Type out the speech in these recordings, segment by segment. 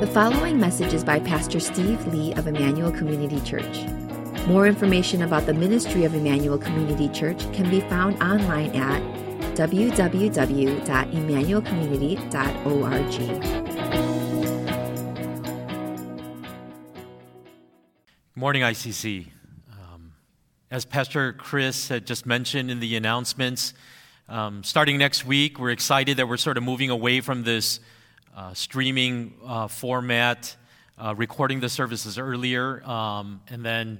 The following message is by Pastor Steve Lee of Emmanuel Community Church. More information about the ministry of Emmanuel Community Church can be found online at www.emmanuelcommunity.org. Good morning, ICC. Um, as Pastor Chris had just mentioned in the announcements, um, starting next week, we're excited that we're sort of moving away from this uh, streaming uh, format, uh, recording the services earlier, um, and then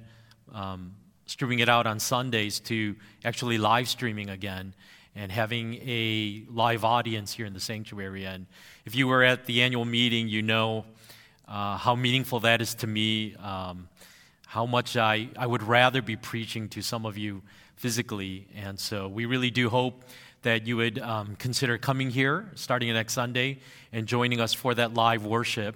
um, streaming it out on Sundays to actually live streaming again and having a live audience here in the sanctuary. And if you were at the annual meeting, you know uh, how meaningful that is to me, um, how much I, I would rather be preaching to some of you physically. And so we really do hope that you would um, consider coming here starting next Sunday and joining us for that live worship.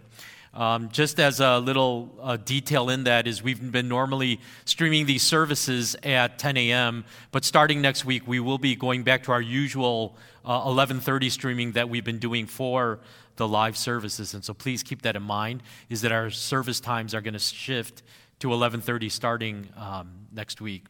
Um, just as a little uh, detail in that is we've been normally streaming these services at 10 a.m., but starting next week we will be going back to our usual uh, 11:30 streaming that we've been doing for the live services. And so please keep that in mind. Is that our service times are going to shift to 11:30 starting um, next week.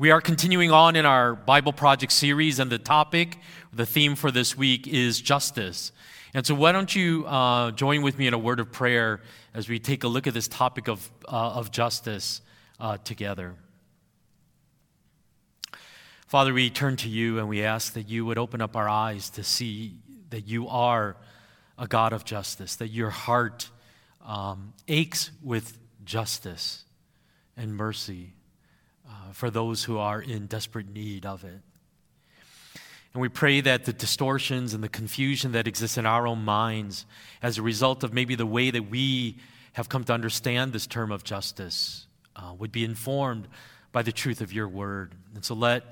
We are continuing on in our Bible Project series, and the topic, the theme for this week is justice. And so, why don't you uh, join with me in a word of prayer as we take a look at this topic of, uh, of justice uh, together? Father, we turn to you and we ask that you would open up our eyes to see that you are a God of justice, that your heart um, aches with justice and mercy for those who are in desperate need of it. And we pray that the distortions and the confusion that exists in our own minds as a result of maybe the way that we have come to understand this term of justice uh, would be informed by the truth of your word. And so let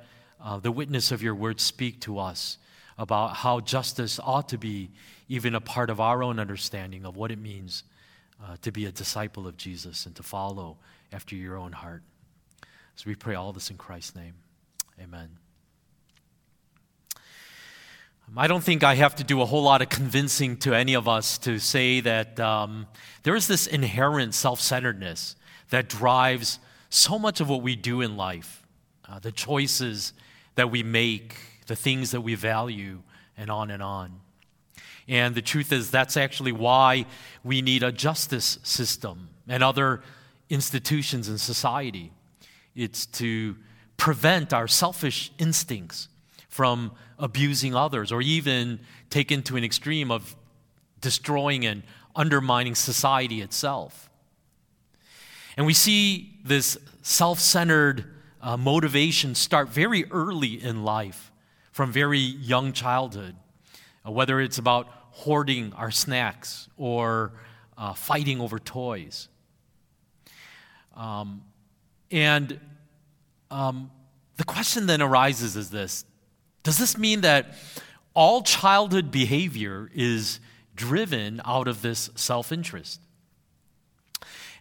uh, the witness of your word speak to us about how justice ought to be even a part of our own understanding of what it means uh, to be a disciple of Jesus and to follow after your own heart. So we pray all this in Christ's name. Amen. I don't think I have to do a whole lot of convincing to any of us to say that um, there is this inherent self centeredness that drives so much of what we do in life, uh, the choices that we make, the things that we value, and on and on. And the truth is, that's actually why we need a justice system and other institutions in society. It's to prevent our selfish instincts from abusing others or even taken to an extreme of destroying and undermining society itself. And we see this self centered uh, motivation start very early in life, from very young childhood, uh, whether it's about hoarding our snacks or uh, fighting over toys. Um, and um, the question then arises is this Does this mean that all childhood behavior is driven out of this self interest?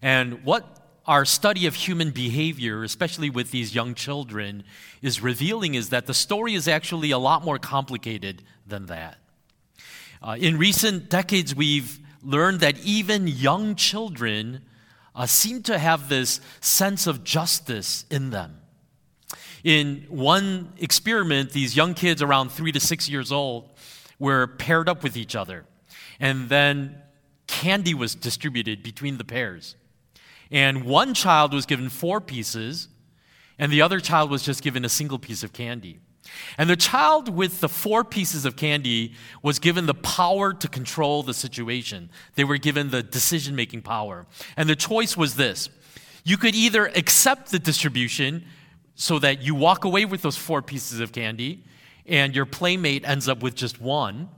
And what our study of human behavior, especially with these young children, is revealing is that the story is actually a lot more complicated than that. Uh, in recent decades, we've learned that even young children uh, seem to have this sense of justice in them. In one experiment, these young kids around three to six years old were paired up with each other. And then candy was distributed between the pairs. And one child was given four pieces, and the other child was just given a single piece of candy. And the child with the four pieces of candy was given the power to control the situation. They were given the decision making power. And the choice was this you could either accept the distribution so that you walk away with those four pieces of candy and your playmate ends up with just one,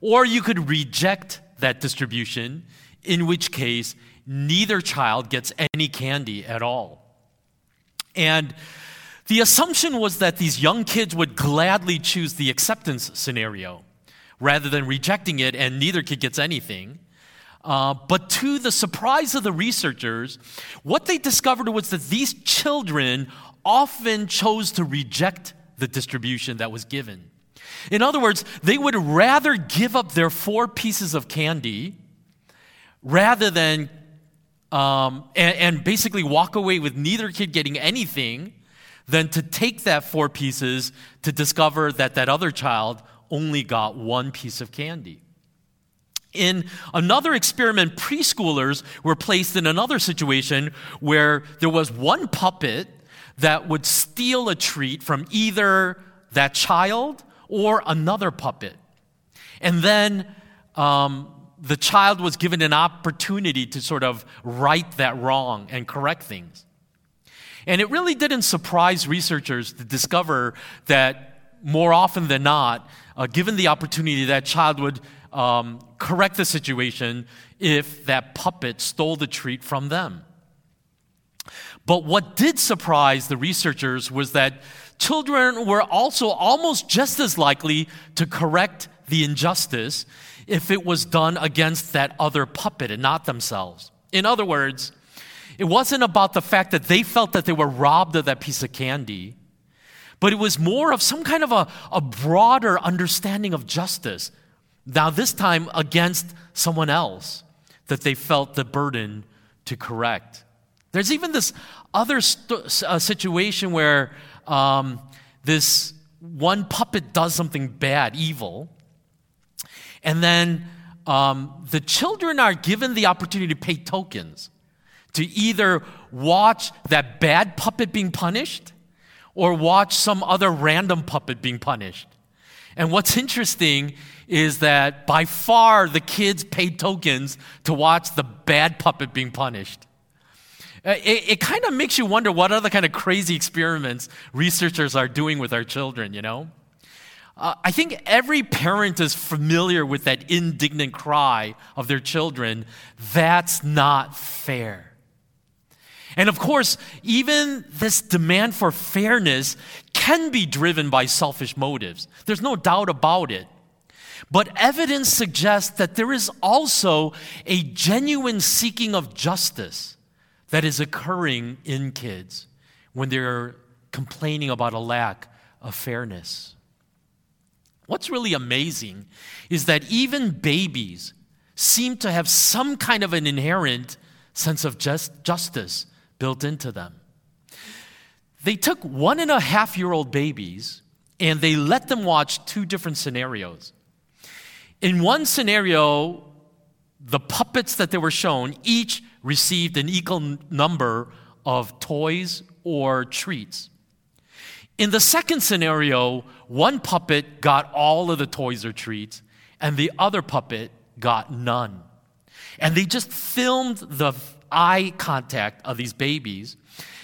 or you could reject that distribution, in which case neither child gets any candy at all. And the assumption was that these young kids would gladly choose the acceptance scenario rather than rejecting it and neither kid gets anything. Uh, but to the surprise of the researchers, what they discovered was that these children often chose to reject the distribution that was given. In other words, they would rather give up their four pieces of candy rather than, um, and, and basically walk away with neither kid getting anything, than to take that four pieces to discover that that other child only got one piece of candy. In another experiment, preschoolers were placed in another situation where there was one puppet that would steal a treat from either that child or another puppet. And then um, the child was given an opportunity to sort of right that wrong and correct things. And it really didn't surprise researchers to discover that more often than not, uh, given the opportunity, that child would um, correct the situation if that puppet stole the treat from them. But what did surprise the researchers was that children were also almost just as likely to correct the injustice if it was done against that other puppet and not themselves. In other words, it wasn't about the fact that they felt that they were robbed of that piece of candy, but it was more of some kind of a, a broader understanding of justice. Now, this time against someone else that they felt the burden to correct. There's even this other st- uh, situation where um, this one puppet does something bad, evil, and then um, the children are given the opportunity to pay tokens to either watch that bad puppet being punished or watch some other random puppet being punished. And what's interesting is that by far the kids paid tokens to watch the bad puppet being punished. Uh, it, it kind of makes you wonder what other kind of crazy experiments researchers are doing with our children, you know? Uh, I think every parent is familiar with that indignant cry of their children that's not fair. And of course, even this demand for fairness can be driven by selfish motives. There's no doubt about it. But evidence suggests that there is also a genuine seeking of justice that is occurring in kids when they're complaining about a lack of fairness. What's really amazing is that even babies seem to have some kind of an inherent sense of just, justice built into them. They took one and a half year old babies and they let them watch two different scenarios. In one scenario, the puppets that they were shown each received an equal number of toys or treats. In the second scenario, one puppet got all of the toys or treats, and the other puppet got none. And they just filmed the eye contact of these babies.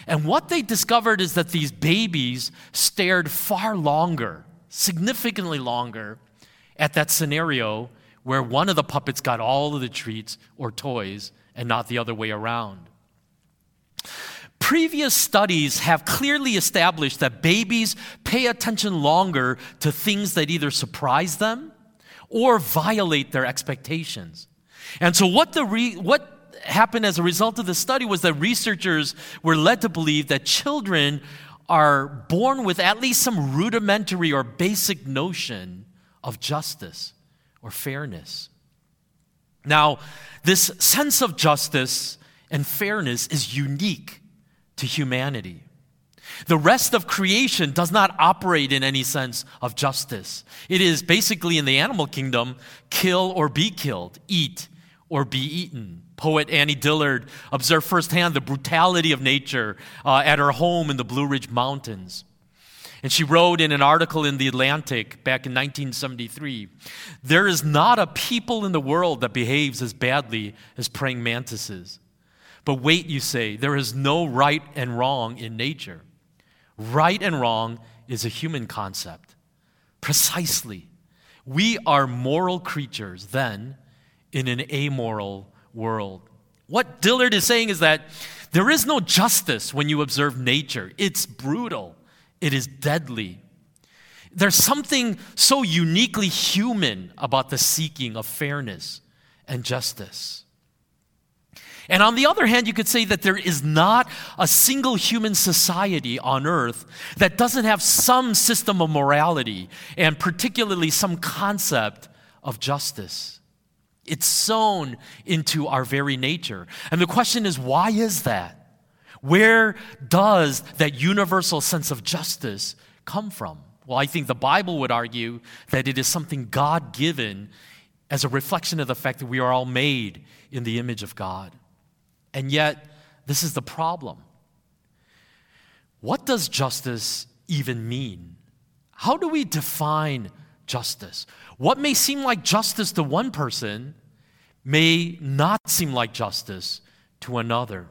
And what they discovered is that these babies stared far longer, significantly longer, at that scenario where one of the puppets got all of the treats or toys and not the other way around. Previous studies have clearly established that babies pay attention longer to things that either surprise them or violate their expectations. And so, what, the re- what happened as a result of the study was that researchers were led to believe that children are born with at least some rudimentary or basic notion of justice or fairness. Now, this sense of justice and fairness is unique to humanity. The rest of creation does not operate in any sense of justice. It is basically in the animal kingdom kill or be killed, eat or be eaten. Poet Annie Dillard observed firsthand the brutality of nature uh, at her home in the Blue Ridge Mountains. And she wrote in an article in The Atlantic back in 1973 There is not a people in the world that behaves as badly as praying mantises. But wait, you say, there is no right and wrong in nature. Right and wrong is a human concept. Precisely. We are moral creatures then in an amoral world. What Dillard is saying is that there is no justice when you observe nature. It's brutal, it is deadly. There's something so uniquely human about the seeking of fairness and justice. And on the other hand, you could say that there is not a single human society on earth that doesn't have some system of morality and particularly some concept of justice. It's sown into our very nature. And the question is, why is that? Where does that universal sense of justice come from? Well, I think the Bible would argue that it is something God given as a reflection of the fact that we are all made in the image of God. And yet, this is the problem. What does justice even mean? How do we define justice? What may seem like justice to one person may not seem like justice to another.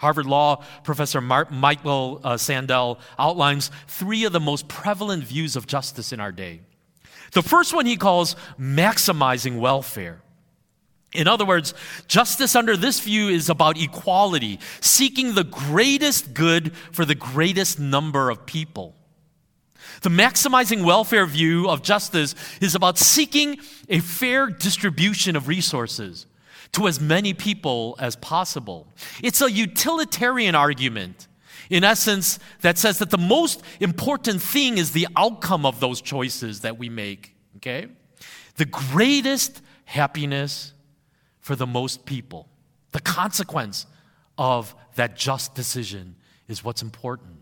Harvard Law professor Mar- Michael uh, Sandel outlines three of the most prevalent views of justice in our day. The first one he calls maximizing welfare. In other words, justice under this view is about equality, seeking the greatest good for the greatest number of people. The maximizing welfare view of justice is about seeking a fair distribution of resources to as many people as possible. It's a utilitarian argument, in essence, that says that the most important thing is the outcome of those choices that we make, okay? The greatest happiness for the most people. The consequence of that just decision is what's important.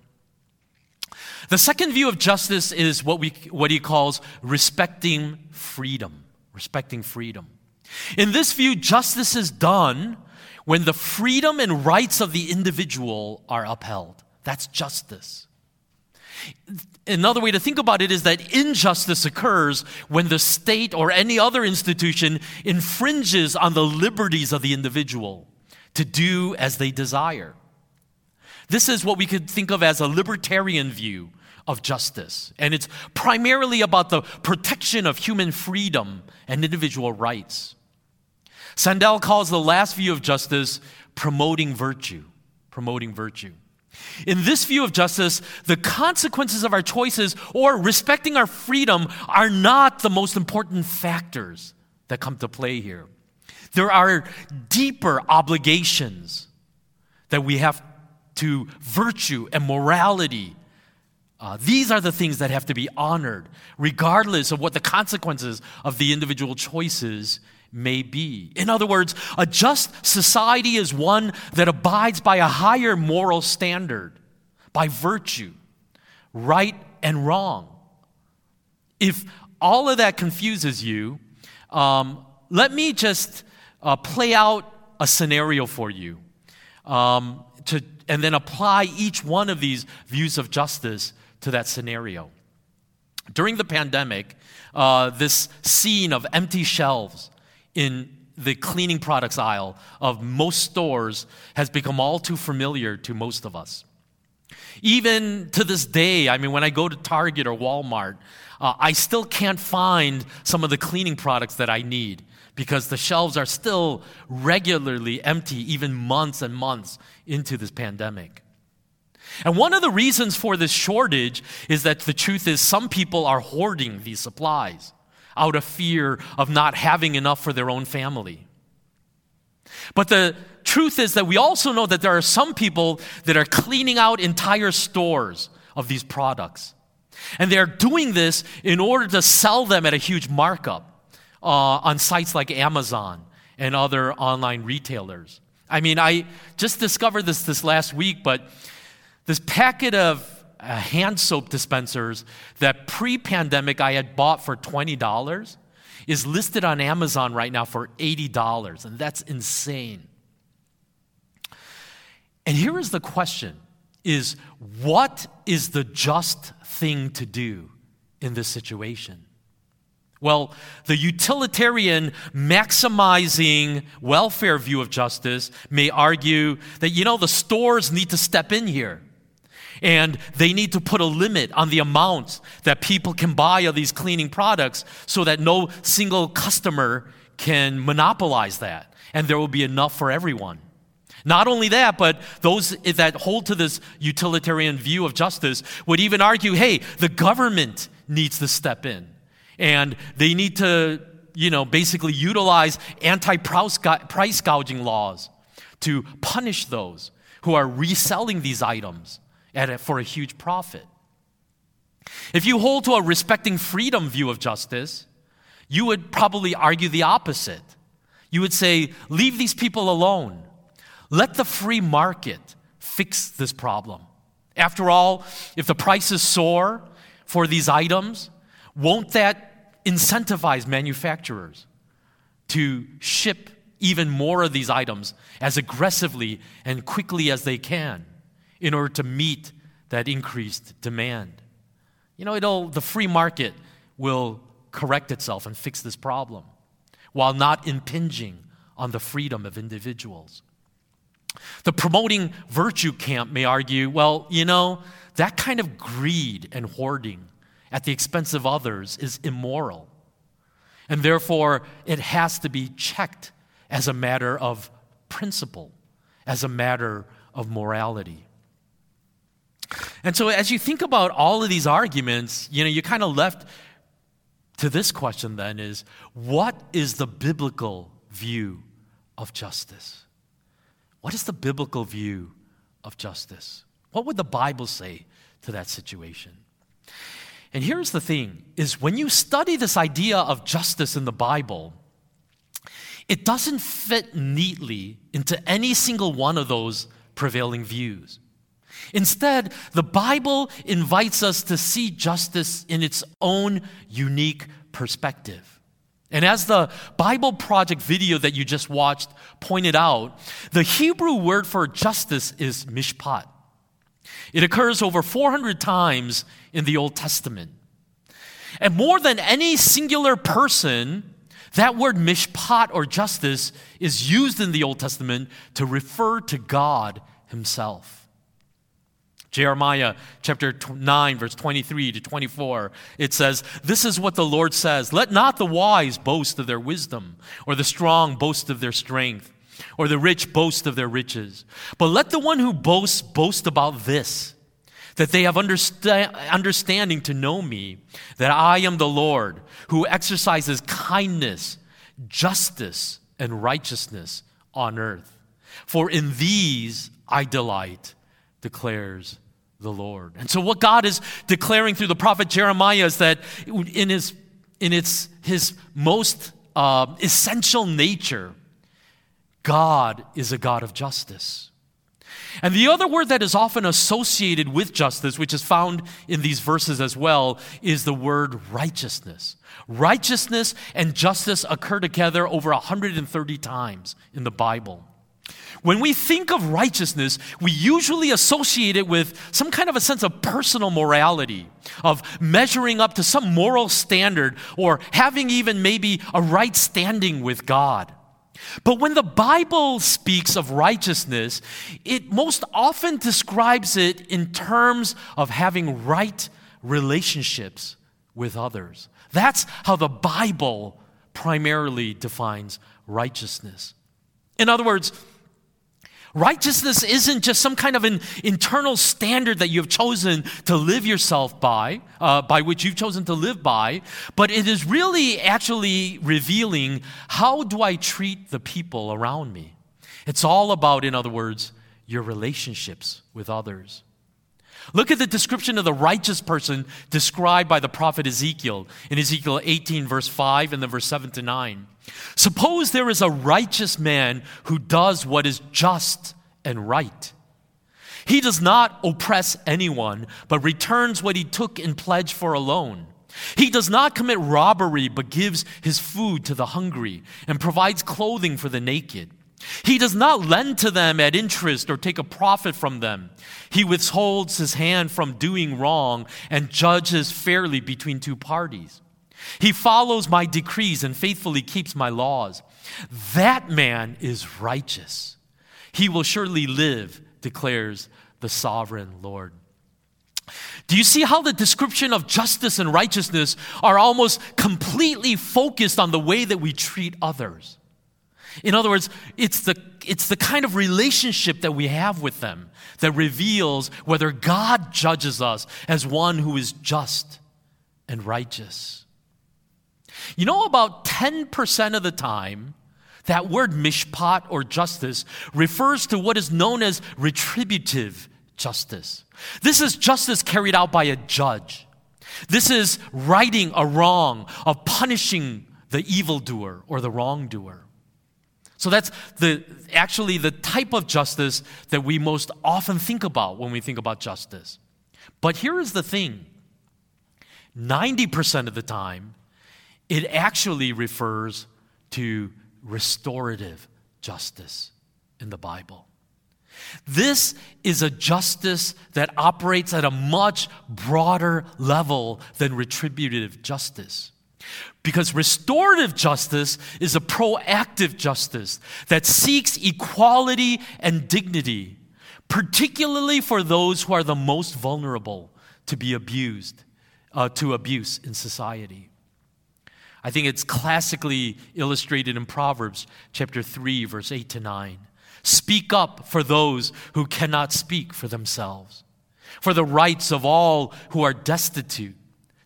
The second view of justice is what, we, what he calls respecting freedom. Respecting freedom. In this view, justice is done when the freedom and rights of the individual are upheld. That's justice. Another way to think about it is that injustice occurs when the state or any other institution infringes on the liberties of the individual to do as they desire. This is what we could think of as a libertarian view of justice. And it's primarily about the protection of human freedom and individual rights. Sandel calls the last view of justice promoting virtue. Promoting virtue. In this view of justice, the consequences of our choices or respecting our freedom are not the most important factors that come to play here. There are deeper obligations that we have to virtue and morality. Uh, these are the things that have to be honored, regardless of what the consequences of the individual choices may be. In other words, a just society is one that abides by a higher moral standard, by virtue, right and wrong. If all of that confuses you, um, let me just uh, play out a scenario for you um, to and then apply each one of these views of justice to that scenario. During the pandemic, uh, this scene of empty shelves in the cleaning products aisle of most stores has become all too familiar to most of us. Even to this day, I mean, when I go to Target or Walmart, uh, I still can't find some of the cleaning products that I need because the shelves are still regularly empty, even months and months into this pandemic. And one of the reasons for this shortage is that the truth is some people are hoarding these supplies out of fear of not having enough for their own family. But the truth is that we also know that there are some people that are cleaning out entire stores of these products. And they're doing this in order to sell them at a huge markup uh, on sites like Amazon and other online retailers. I mean, I just discovered this this last week, but this packet of uh, hand soap dispensers that pre pandemic I had bought for $20 is listed on Amazon right now for $80, and that's insane. And here is the question is what is the just thing to do in this situation? Well, the utilitarian maximizing welfare view of justice may argue that, you know, the stores need to step in here. And they need to put a limit on the amount that people can buy of these cleaning products so that no single customer can monopolize that. And there will be enough for everyone. Not only that, but those that hold to this utilitarian view of justice would even argue hey, the government needs to step in and they need to, you know, basically utilize anti price gouging laws to punish those who are reselling these items at a, for a huge profit. If you hold to a respecting freedom view of justice, you would probably argue the opposite. You would say, leave these people alone. Let the free market fix this problem. After all, if the prices soar for these items, won't that incentivize manufacturers to ship even more of these items as aggressively and quickly as they can in order to meet that increased demand? You know, it'll, the free market will correct itself and fix this problem while not impinging on the freedom of individuals. The promoting virtue camp may argue well, you know, that kind of greed and hoarding at the expense of others is immoral. And therefore, it has to be checked as a matter of principle, as a matter of morality. And so, as you think about all of these arguments, you know, you're kind of left to this question then is what is the biblical view of justice? What is the biblical view of justice? What would the Bible say to that situation? And here's the thing is when you study this idea of justice in the Bible, it doesn't fit neatly into any single one of those prevailing views. Instead, the Bible invites us to see justice in its own unique perspective. And as the Bible Project video that you just watched pointed out, the Hebrew word for justice is mishpat. It occurs over 400 times in the Old Testament. And more than any singular person, that word mishpat or justice is used in the Old Testament to refer to God Himself. Jeremiah chapter 9, verse 23 to 24, it says, This is what the Lord says Let not the wise boast of their wisdom, or the strong boast of their strength, or the rich boast of their riches. But let the one who boasts boast about this, that they have understa- understanding to know me, that I am the Lord, who exercises kindness, justice, and righteousness on earth. For in these I delight declares the Lord. And so, what God is declaring through the prophet Jeremiah is that in his, in its, his most uh, essential nature, God is a God of justice. And the other word that is often associated with justice, which is found in these verses as well, is the word righteousness. Righteousness and justice occur together over 130 times in the Bible. When we think of righteousness, we usually associate it with some kind of a sense of personal morality, of measuring up to some moral standard, or having even maybe a right standing with God. But when the Bible speaks of righteousness, it most often describes it in terms of having right relationships with others. That's how the Bible primarily defines righteousness. In other words, Righteousness isn't just some kind of an internal standard that you've chosen to live yourself by, uh, by which you've chosen to live by, but it is really actually revealing how do I treat the people around me? It's all about, in other words, your relationships with others. Look at the description of the righteous person described by the prophet Ezekiel in Ezekiel 18, verse 5, and then verse 7 to 9. Suppose there is a righteous man who does what is just and right. He does not oppress anyone, but returns what he took in pledge for a loan. He does not commit robbery, but gives his food to the hungry and provides clothing for the naked. He does not lend to them at interest or take a profit from them. He withholds his hand from doing wrong and judges fairly between two parties. He follows my decrees and faithfully keeps my laws. That man is righteous. He will surely live, declares the sovereign Lord. Do you see how the description of justice and righteousness are almost completely focused on the way that we treat others? In other words, it's the, it's the kind of relationship that we have with them that reveals whether God judges us as one who is just and righteous. You know, about 10% of the time, that word mishpat or justice refers to what is known as retributive justice. This is justice carried out by a judge. This is righting a wrong, of punishing the evildoer or the wrongdoer. So that's the actually the type of justice that we most often think about when we think about justice. But here is the thing. 90% of the time, it actually refers to restorative justice in the Bible. This is a justice that operates at a much broader level than retributive justice. Because restorative justice is a proactive justice that seeks equality and dignity, particularly for those who are the most vulnerable to be abused, uh, to abuse in society. I think it's classically illustrated in Proverbs chapter 3, verse 8 to 9. Speak up for those who cannot speak for themselves, for the rights of all who are destitute.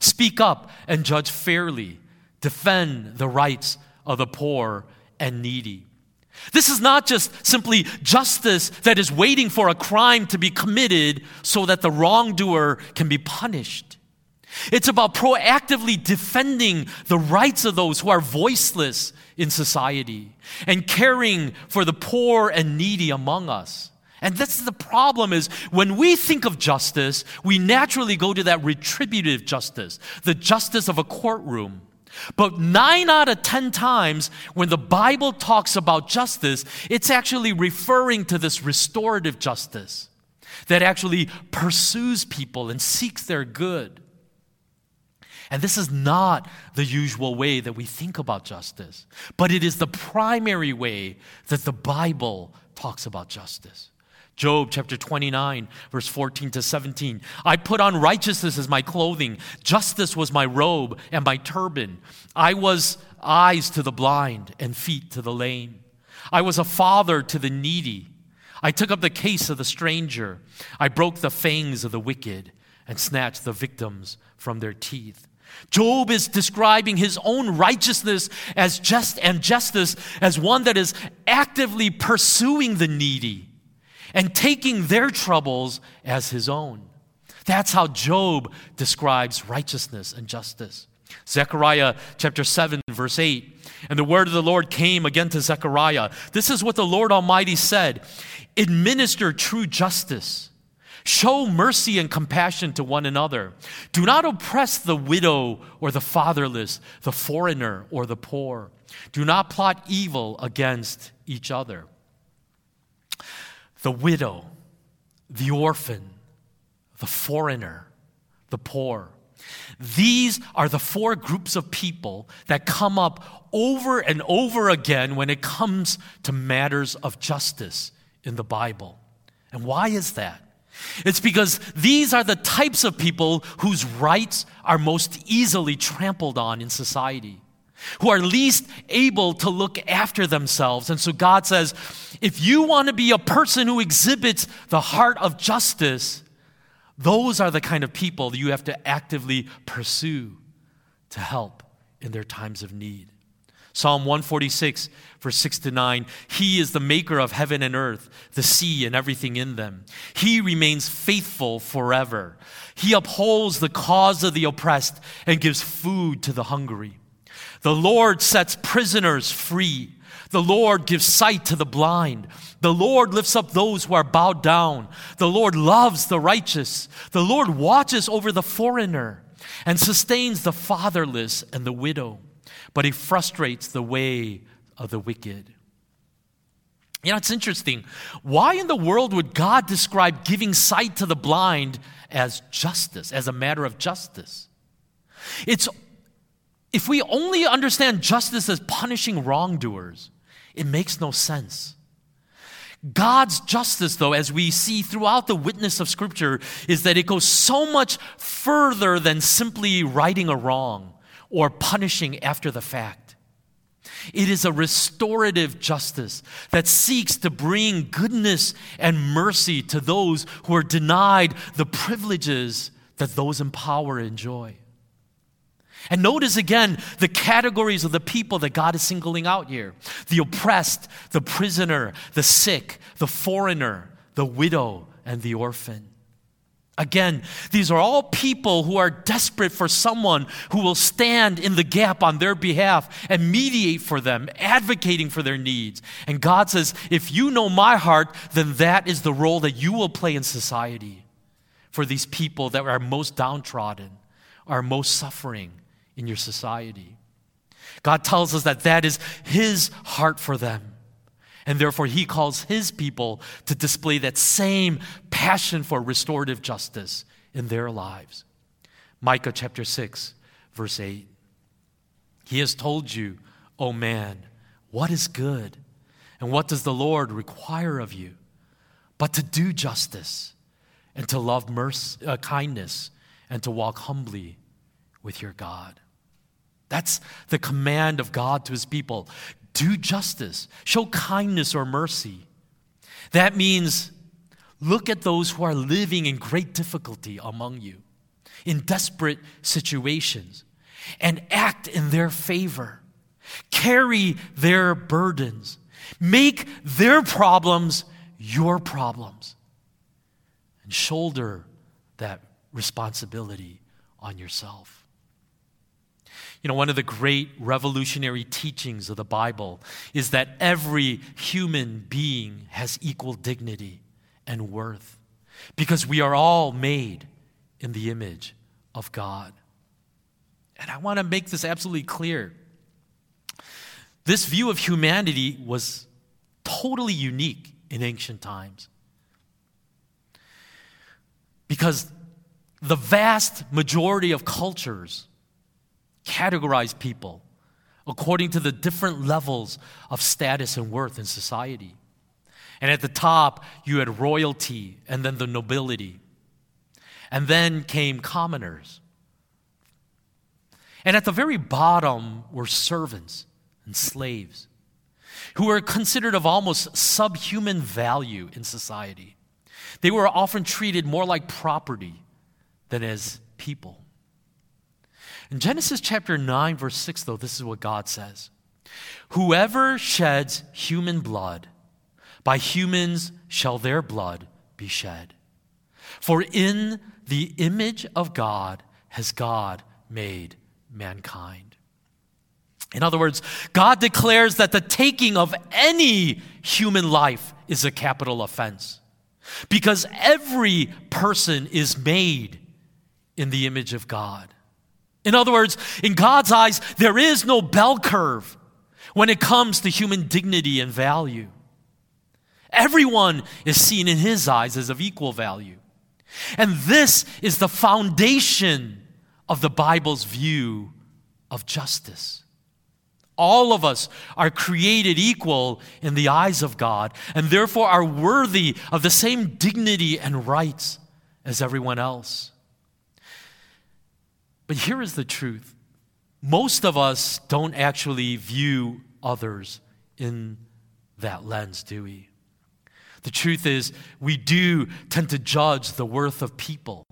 Speak up and judge fairly. Defend the rights of the poor and needy. This is not just simply justice that is waiting for a crime to be committed so that the wrongdoer can be punished. It's about proactively defending the rights of those who are voiceless in society and caring for the poor and needy among us. And that's the problem is when we think of justice, we naturally go to that retributive justice, the justice of a courtroom. But nine out of ten times when the Bible talks about justice, it's actually referring to this restorative justice that actually pursues people and seeks their good. And this is not the usual way that we think about justice, but it is the primary way that the Bible talks about justice. Job chapter 29, verse 14 to 17. I put on righteousness as my clothing, justice was my robe and my turban. I was eyes to the blind and feet to the lame. I was a father to the needy. I took up the case of the stranger. I broke the fangs of the wicked and snatched the victims from their teeth. Job is describing his own righteousness as just and justice as one that is actively pursuing the needy and taking their troubles as his own. That's how Job describes righteousness and justice. Zechariah chapter 7, verse 8. And the word of the Lord came again to Zechariah. This is what the Lord Almighty said Administer true justice Show mercy and compassion to one another. Do not oppress the widow or the fatherless, the foreigner or the poor. Do not plot evil against each other. The widow, the orphan, the foreigner, the poor. These are the four groups of people that come up over and over again when it comes to matters of justice in the Bible. And why is that? It's because these are the types of people whose rights are most easily trampled on in society, who are least able to look after themselves. And so God says, if you want to be a person who exhibits the heart of justice, those are the kind of people that you have to actively pursue to help in their times of need. Psalm 146, verse 6 to 9 He is the maker of heaven and earth, the sea and everything in them. He remains faithful forever. He upholds the cause of the oppressed and gives food to the hungry. The Lord sets prisoners free. The Lord gives sight to the blind. The Lord lifts up those who are bowed down. The Lord loves the righteous. The Lord watches over the foreigner and sustains the fatherless and the widow but he frustrates the way of the wicked. You know, it's interesting. Why in the world would God describe giving sight to the blind as justice, as a matter of justice? It's if we only understand justice as punishing wrongdoers, it makes no sense. God's justice, though, as we see throughout the witness of Scripture, is that it goes so much further than simply righting a wrong or punishing after the fact. It is a restorative justice that seeks to bring goodness and mercy to those who are denied the privileges that those in power enjoy. And notice again the categories of the people that God is singling out here the oppressed, the prisoner, the sick, the foreigner, the widow, and the orphan. Again, these are all people who are desperate for someone who will stand in the gap on their behalf and mediate for them, advocating for their needs. And God says, if you know my heart, then that is the role that you will play in society for these people that are most downtrodden, are most suffering in your society. God tells us that that is His heart for them. And therefore, he calls his people to display that same passion for restorative justice in their lives. Micah chapter 6, verse 8. He has told you, O man, what is good, and what does the Lord require of you? But to do justice, and to love mercy, uh, kindness, and to walk humbly with your God. That's the command of God to his people do justice, show kindness or mercy. That means look at those who are living in great difficulty among you, in desperate situations, and act in their favor. Carry their burdens. Make their problems your problems. And shoulder that responsibility on yourself. You know, one of the great revolutionary teachings of the Bible is that every human being has equal dignity and worth because we are all made in the image of God. And I want to make this absolutely clear. This view of humanity was totally unique in ancient times. Because the vast majority of cultures categorize people according to the different levels of status and worth in society. And at the top, you had royalty and then the nobility. And then came commoners. And at the very bottom were servants and slaves who were considered of almost subhuman value in society. They were often treated more like property than as people. In Genesis chapter 9, verse 6, though, this is what God says Whoever sheds human blood, by humans shall their blood be shed. For in the image of God has God made mankind. In other words, God declares that the taking of any human life is a capital offense because every person is made in the image of God. In other words, in God's eyes, there is no bell curve when it comes to human dignity and value. Everyone is seen in His eyes as of equal value. And this is the foundation of the Bible's view of justice. All of us are created equal in the eyes of God and therefore are worthy of the same dignity and rights as everyone else. But here is the truth most of us don't actually view others in that lens, do we? The truth is, we do tend to judge the worth of people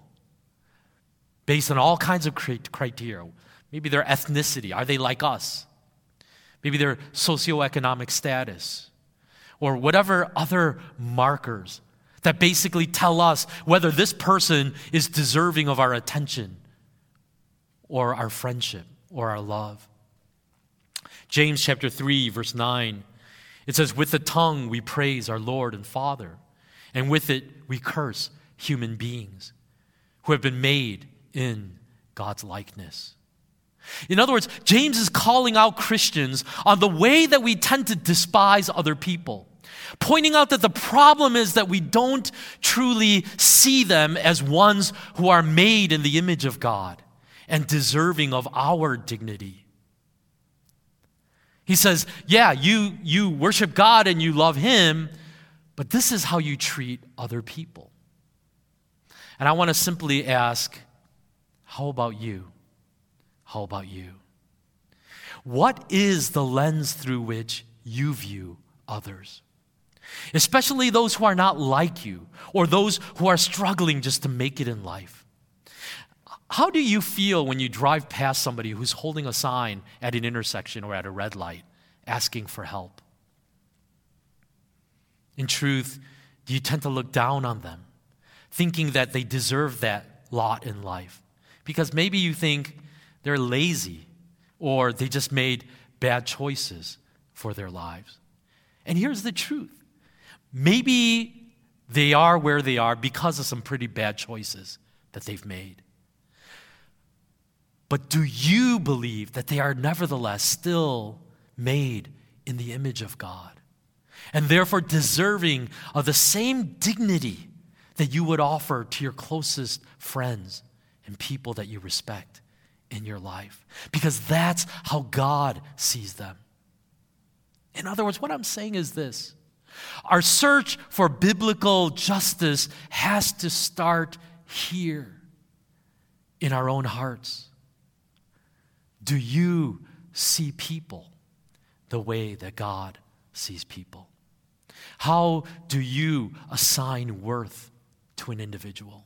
based on all kinds of criteria. Maybe their ethnicity. Are they like us? Maybe their socioeconomic status. Or whatever other markers that basically tell us whether this person is deserving of our attention or our friendship or our love. James chapter 3 verse 9 it says with the tongue we praise our Lord and Father and with it we curse human beings who have been made in God's likeness. In other words, James is calling out Christians on the way that we tend to despise other people, pointing out that the problem is that we don't truly see them as ones who are made in the image of God and deserving of our dignity. He says, Yeah, you, you worship God and you love Him, but this is how you treat other people. And I want to simply ask, How about you? How about you? What is the lens through which you view others? Especially those who are not like you or those who are struggling just to make it in life. How do you feel when you drive past somebody who's holding a sign at an intersection or at a red light asking for help? In truth, do you tend to look down on them, thinking that they deserve that lot in life. Because maybe you think they're lazy or they just made bad choices for their lives. And here's the truth maybe they are where they are because of some pretty bad choices that they've made. But do you believe that they are nevertheless still made in the image of God and therefore deserving of the same dignity that you would offer to your closest friends and people that you respect in your life? Because that's how God sees them. In other words, what I'm saying is this our search for biblical justice has to start here in our own hearts. Do you see people the way that God sees people? How do you assign worth to an individual?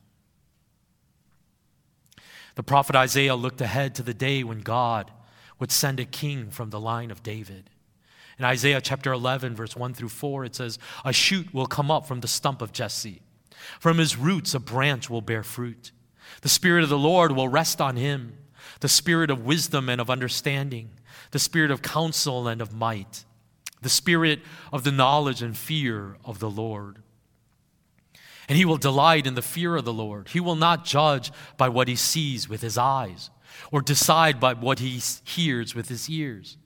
The prophet Isaiah looked ahead to the day when God would send a king from the line of David. In Isaiah chapter 11, verse 1 through 4, it says, A shoot will come up from the stump of Jesse. From his roots, a branch will bear fruit. The Spirit of the Lord will rest on him the Spirit of wisdom and of understanding, the Spirit of counsel and of might, the Spirit of the knowledge and fear of the Lord. And he will delight in the fear of the Lord. He will not judge by what he sees with his eyes or decide by what he hears with his ears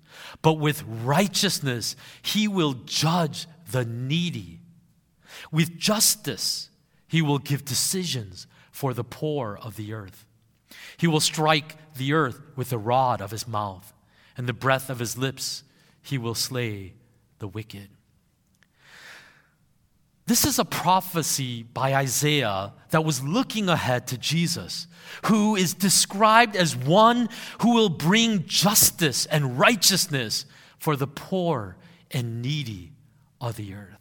but with righteousness he will judge the needy. With justice he will give decisions for the poor of the earth. He will strike the earth with the rod of his mouth, and the breath of his lips he will slay the wicked. This is a prophecy by Isaiah that was looking ahead to Jesus, who is described as one who will bring justice and righteousness for the poor and needy of the earth.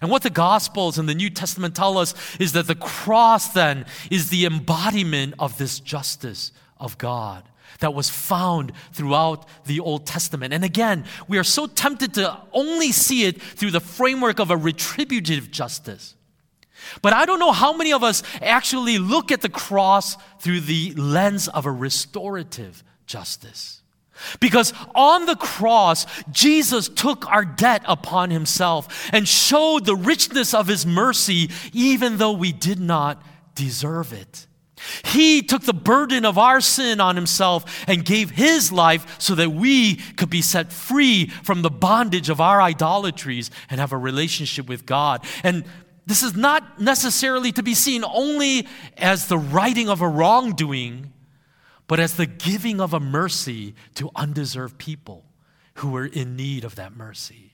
And what the Gospels and the New Testament tell us is that the cross then is the embodiment of this justice of God that was found throughout the Old Testament. And again, we are so tempted to only see it through the framework of a retributive justice. But I don't know how many of us actually look at the cross through the lens of a restorative justice. Because on the cross, Jesus took our debt upon himself and showed the richness of his mercy, even though we did not deserve it. He took the burden of our sin on himself and gave his life so that we could be set free from the bondage of our idolatries and have a relationship with God. And this is not necessarily to be seen only as the righting of a wrongdoing, but as the giving of a mercy to undeserved people who were in need of that mercy.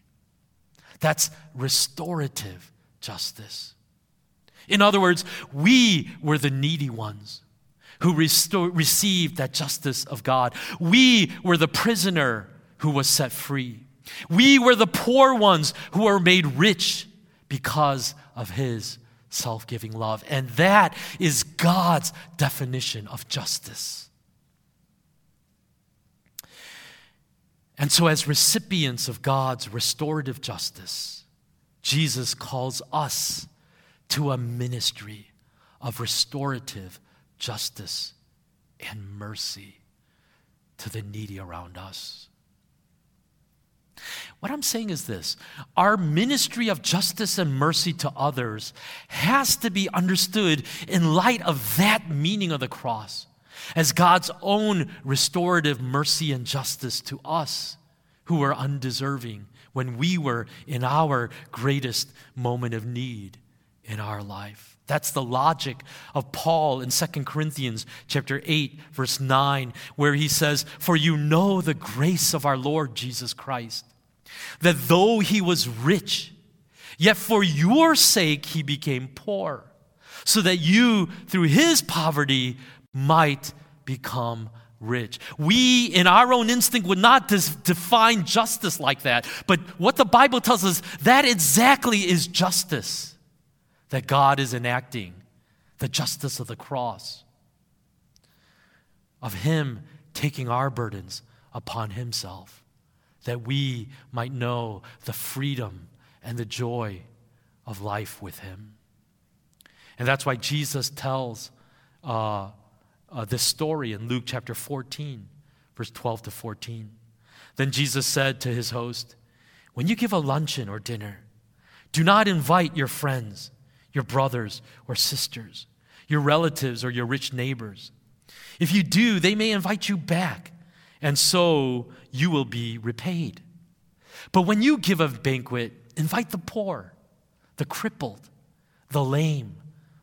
That's restorative justice. In other words, we were the needy ones who received that justice of God. We were the prisoner who was set free. We were the poor ones who were made rich because of his self giving love. And that is God's definition of justice. And so, as recipients of God's restorative justice, Jesus calls us to a ministry of restorative justice and mercy to the needy around us. What I'm saying is this our ministry of justice and mercy to others has to be understood in light of that meaning of the cross as God's own restorative mercy and justice to us who were undeserving when we were in our greatest moment of need in our life. That's the logic of Paul in 2 Corinthians chapter 8 verse 9 where he says, "For you know the grace of our Lord Jesus Christ, that though he was rich, yet for your sake he became poor, so that you through his poverty might become rich. We, in our own instinct, would not dis- define justice like that. But what the Bible tells us, that exactly is justice that God is enacting the justice of the cross, of Him taking our burdens upon Himself, that we might know the freedom and the joy of life with Him. And that's why Jesus tells uh, uh, this story in Luke chapter 14, verse 12 to 14. Then Jesus said to his host, When you give a luncheon or dinner, do not invite your friends, your brothers or sisters, your relatives or your rich neighbors. If you do, they may invite you back, and so you will be repaid. But when you give a banquet, invite the poor, the crippled, the lame,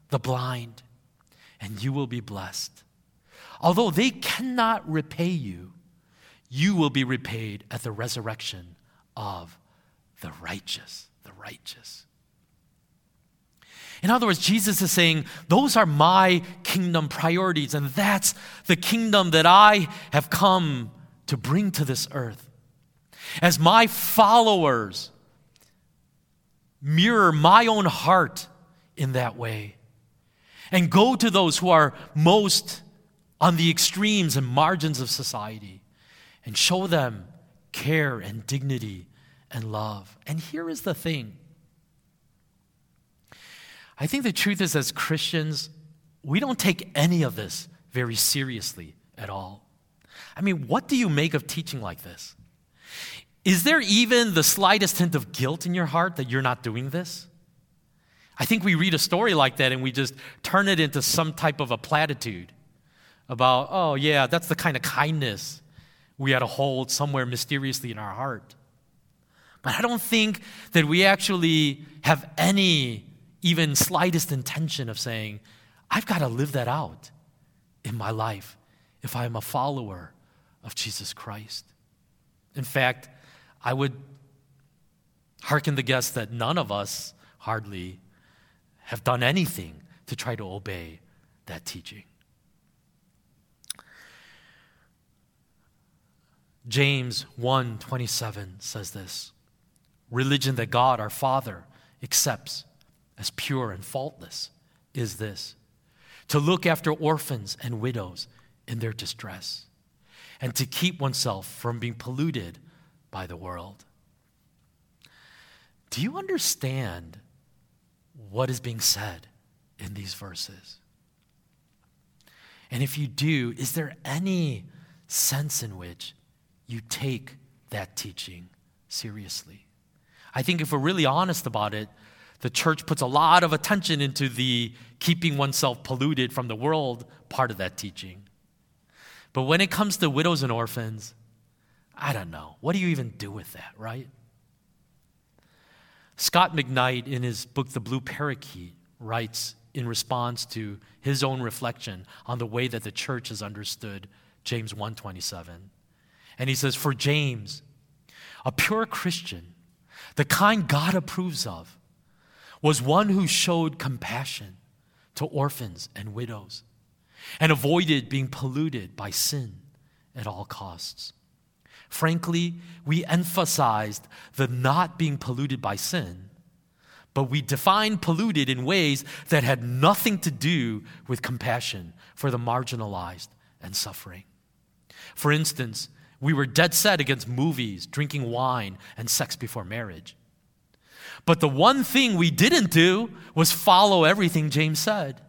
the blind, and you will be blessed. Although they cannot repay you, you will be repaid at the resurrection of the righteous. The righteous. In other words, Jesus is saying, Those are my kingdom priorities, and that's the kingdom that I have come to bring to this earth. As my followers mirror my own heart in that way, and go to those who are most on the extremes and margins of society and show them care and dignity and love. And here is the thing I think the truth is, as Christians, we don't take any of this very seriously at all. I mean, what do you make of teaching like this? Is there even the slightest hint of guilt in your heart that you're not doing this? I think we read a story like that and we just turn it into some type of a platitude about, oh, yeah, that's the kind of kindness we had to hold somewhere mysteriously in our heart. But I don't think that we actually have any, even slightest intention of saying, I've got to live that out in my life if I am a follower of Jesus Christ. In fact, I would hearken the guess that none of us hardly have done anything to try to obey that teaching. James 1:27 says this. Religion that God our Father accepts as pure and faultless is this: to look after orphans and widows in their distress and to keep oneself from being polluted by the world. Do you understand what is being said in these verses? And if you do, is there any sense in which you take that teaching seriously? I think if we're really honest about it, the church puts a lot of attention into the keeping oneself polluted from the world part of that teaching. But when it comes to widows and orphans, I don't know. What do you even do with that, right? Scot McKnight, in his book, The Blue Parakeet, writes in response to his own reflection on the way that the church has understood James 1:27. And he says, "For James, a pure Christian, the kind God approves of, was one who showed compassion to orphans and widows and avoided being polluted by sin at all costs. Frankly, we emphasized the not being polluted by sin, but we defined polluted in ways that had nothing to do with compassion for the marginalized and suffering. For instance, we were dead set against movies, drinking wine, and sex before marriage. But the one thing we didn't do was follow everything James said.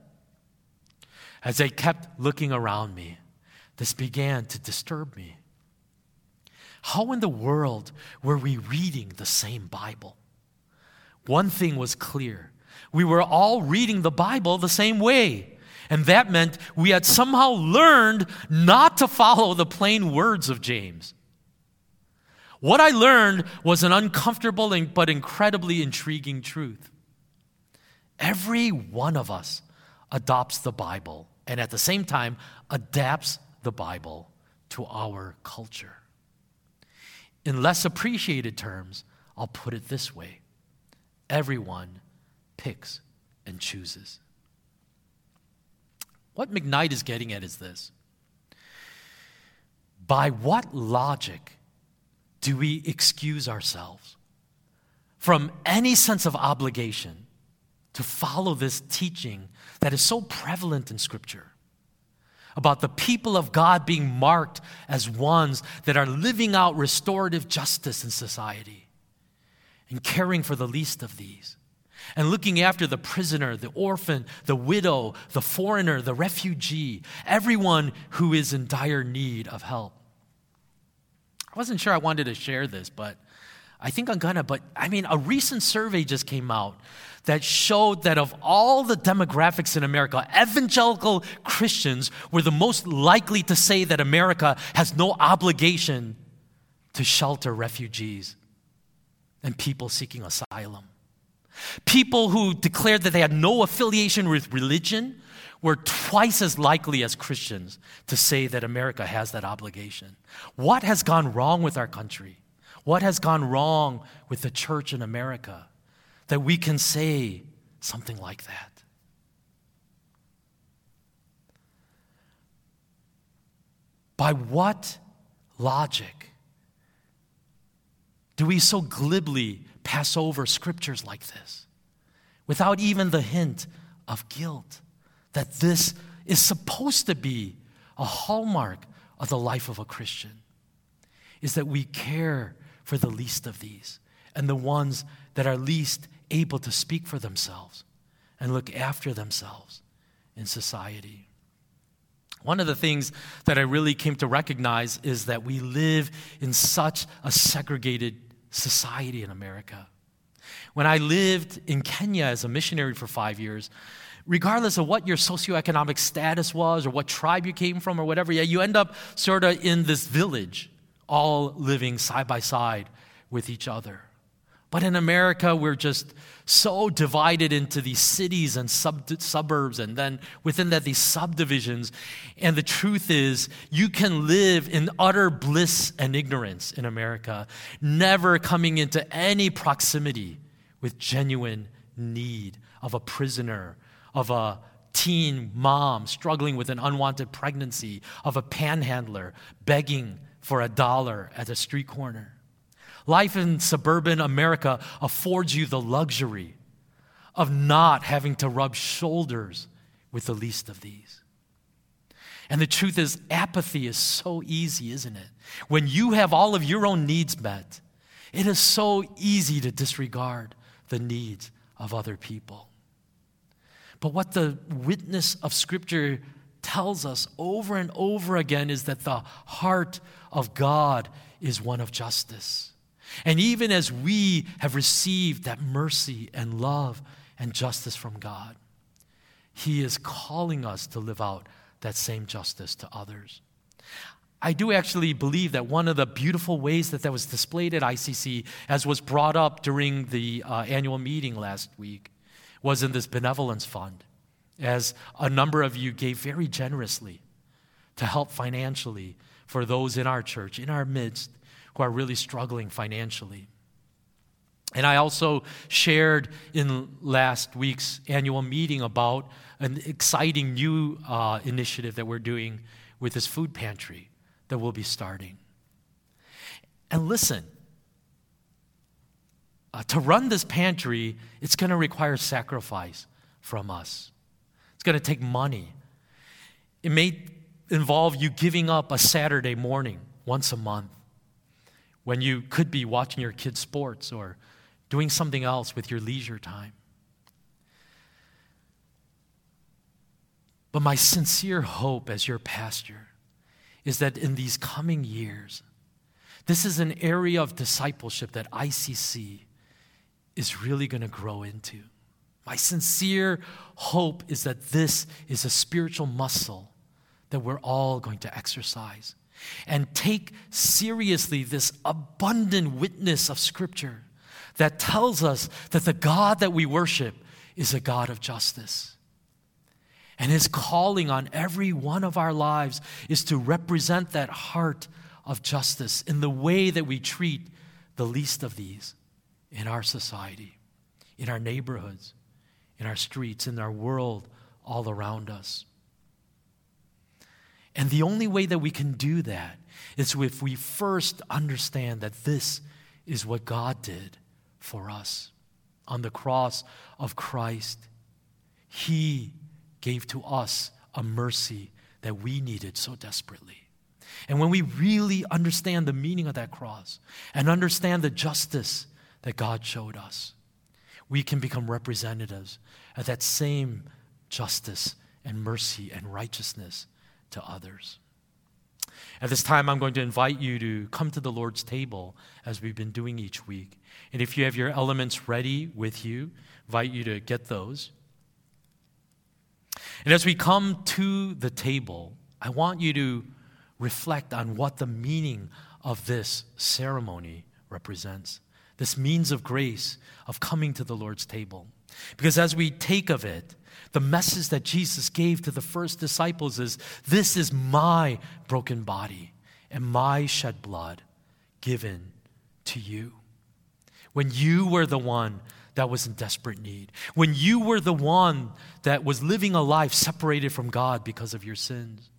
As I kept looking around me, this began to disturb me. How in the world were we reading the same Bible? One thing was clear we were all reading the Bible the same way. And that meant we had somehow learned not to follow the plain words of James. What I learned was an uncomfortable but incredibly intriguing truth. Every one of us adopts the Bible and at the same time adapts the Bible to our culture. In less appreciated terms, I'll put it this way everyone picks and chooses. What McKnight is getting at is this By what logic do we excuse ourselves from any sense of obligation to follow this teaching that is so prevalent in Scripture? about the people of God being marked as ones that are living out restorative justice in society and caring for the least of these. And looking after the prisoner, the orphan, the widow, the foreigner, the refugee, everyone who is in dire need of help. I wasn't sure I wanted to share this, but I think I'm gonna. But I mean, a recent survey just came out that showed that of all the demographics in America, evangelical Christians were the most likely to say that America has no obligation to shelter refugees and people seeking asylum. People who declared that they had no affiliation with religion were twice as likely as Christians to say that America has that obligation. What has gone wrong with our country? What has gone wrong with the church in America that we can say something like that? By what logic do we so glibly pass over scriptures like this without even the hint of guilt that this is supposed to be a hallmark of the life of a Christian? Is that we care for the least of these and the ones that are least able to speak for themselves and look after themselves in society. One of the things that I really came to recognize is that we live in such a segregated society in America. When I lived in Kenya as a missionary for five years, regardless of what your socioeconomic status was or what tribe you came from or whatever, yeah, you end up sort of in this village all living side by side with each other. But in America, we're just so divided into these cities and sub- suburbs, and then within that, these subdivisions. And the truth is, you can live in utter bliss and ignorance in America, never coming into any proximity with genuine need of a prisoner, of a teen mom struggling with an unwanted pregnancy, of a panhandler begging for a dollar at a street corner. Life in suburban America affords you the luxury of not having to rub shoulders with the least of these. And the truth is, apathy is so easy, isn't it? When you have all of your own needs met, it is so easy to disregard the needs of other people. But what the witness of Scripture tells us over and over again is that the heart of God is one of justice. And even as we have received that mercy and love and justice from God, He is calling us to live out that same justice to others. I do actually believe that one of the beautiful ways that that was displayed at ICC, as was brought up during the uh, annual meeting last week, was in this benevolence fund as a number of you gave very generously to help financially for those in our church, in our midst, who are really struggling financially. And I also shared in last week's annual meeting about an exciting new uh, initiative that we're doing with this food pantry that we'll be starting. And listen, uh, to run this pantry, it's going to require sacrifice from us. It's going to take money. It may involve you giving up a Saturday morning once a month when you could be watching your kids' sports or doing something else with your leisure time. But my sincere hope as your pastor is that in these coming years, this is an area of discipleship that ICC is really going to grow into. My sincere hope is that this is a spiritual muscle that we're all going to exercise and take seriously this abundant witness of Scripture that tells us that the God that we worship is a God of justice. And his calling on every one of our lives is to represent that heart of justice in the way that we treat the least of these in our society, in our neighborhoods, in our streets, in our world, all around us. And the only way that we can do that is if we first understand that this is what God did for us. On the cross of Christ, He gave to us a mercy that we needed so desperately. And when we really understand the meaning of that cross and understand the justice that God showed us, we can become representatives of that same justice and mercy and righteousness to others. At this time, I'm going to invite you to come to the Lord's table as we've been doing each week. And if you have your elements ready with you, invite you to get those. And as we come to the table, I want you to reflect on what the meaning of this ceremony represents this means of grace of coming to the Lord's table. Because as we take of it, the message that Jesus gave to the first disciples is this is my broken body and my shed blood given to you. When you were the one that was in desperate need, when you were the one that was living a life separated from God because of your sins,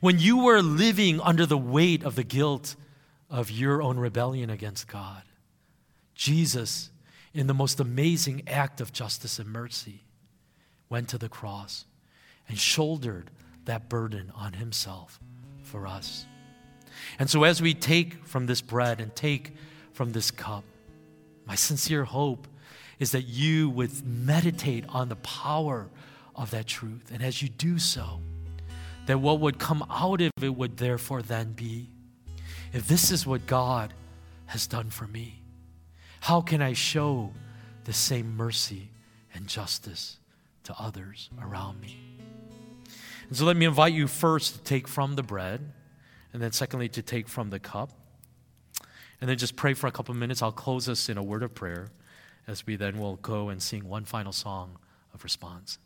when you were living under the weight of the guilt of your own rebellion against God, Jesus, in the most amazing act of justice and mercy, went to the cross and shouldered that burden on himself for us. And so, as we take from this bread and take from this cup, my sincere hope is that you would meditate on the power of that truth. And as you do so, that what would come out of it would therefore then be if this is what God has done for me, how can I show the same mercy and justice to others around me? And so let me invite you first to take from the bread, and then secondly, to take from the cup. And then just pray for a couple of minutes. I'll close us in a word of prayer as we then will go and sing one final song of response.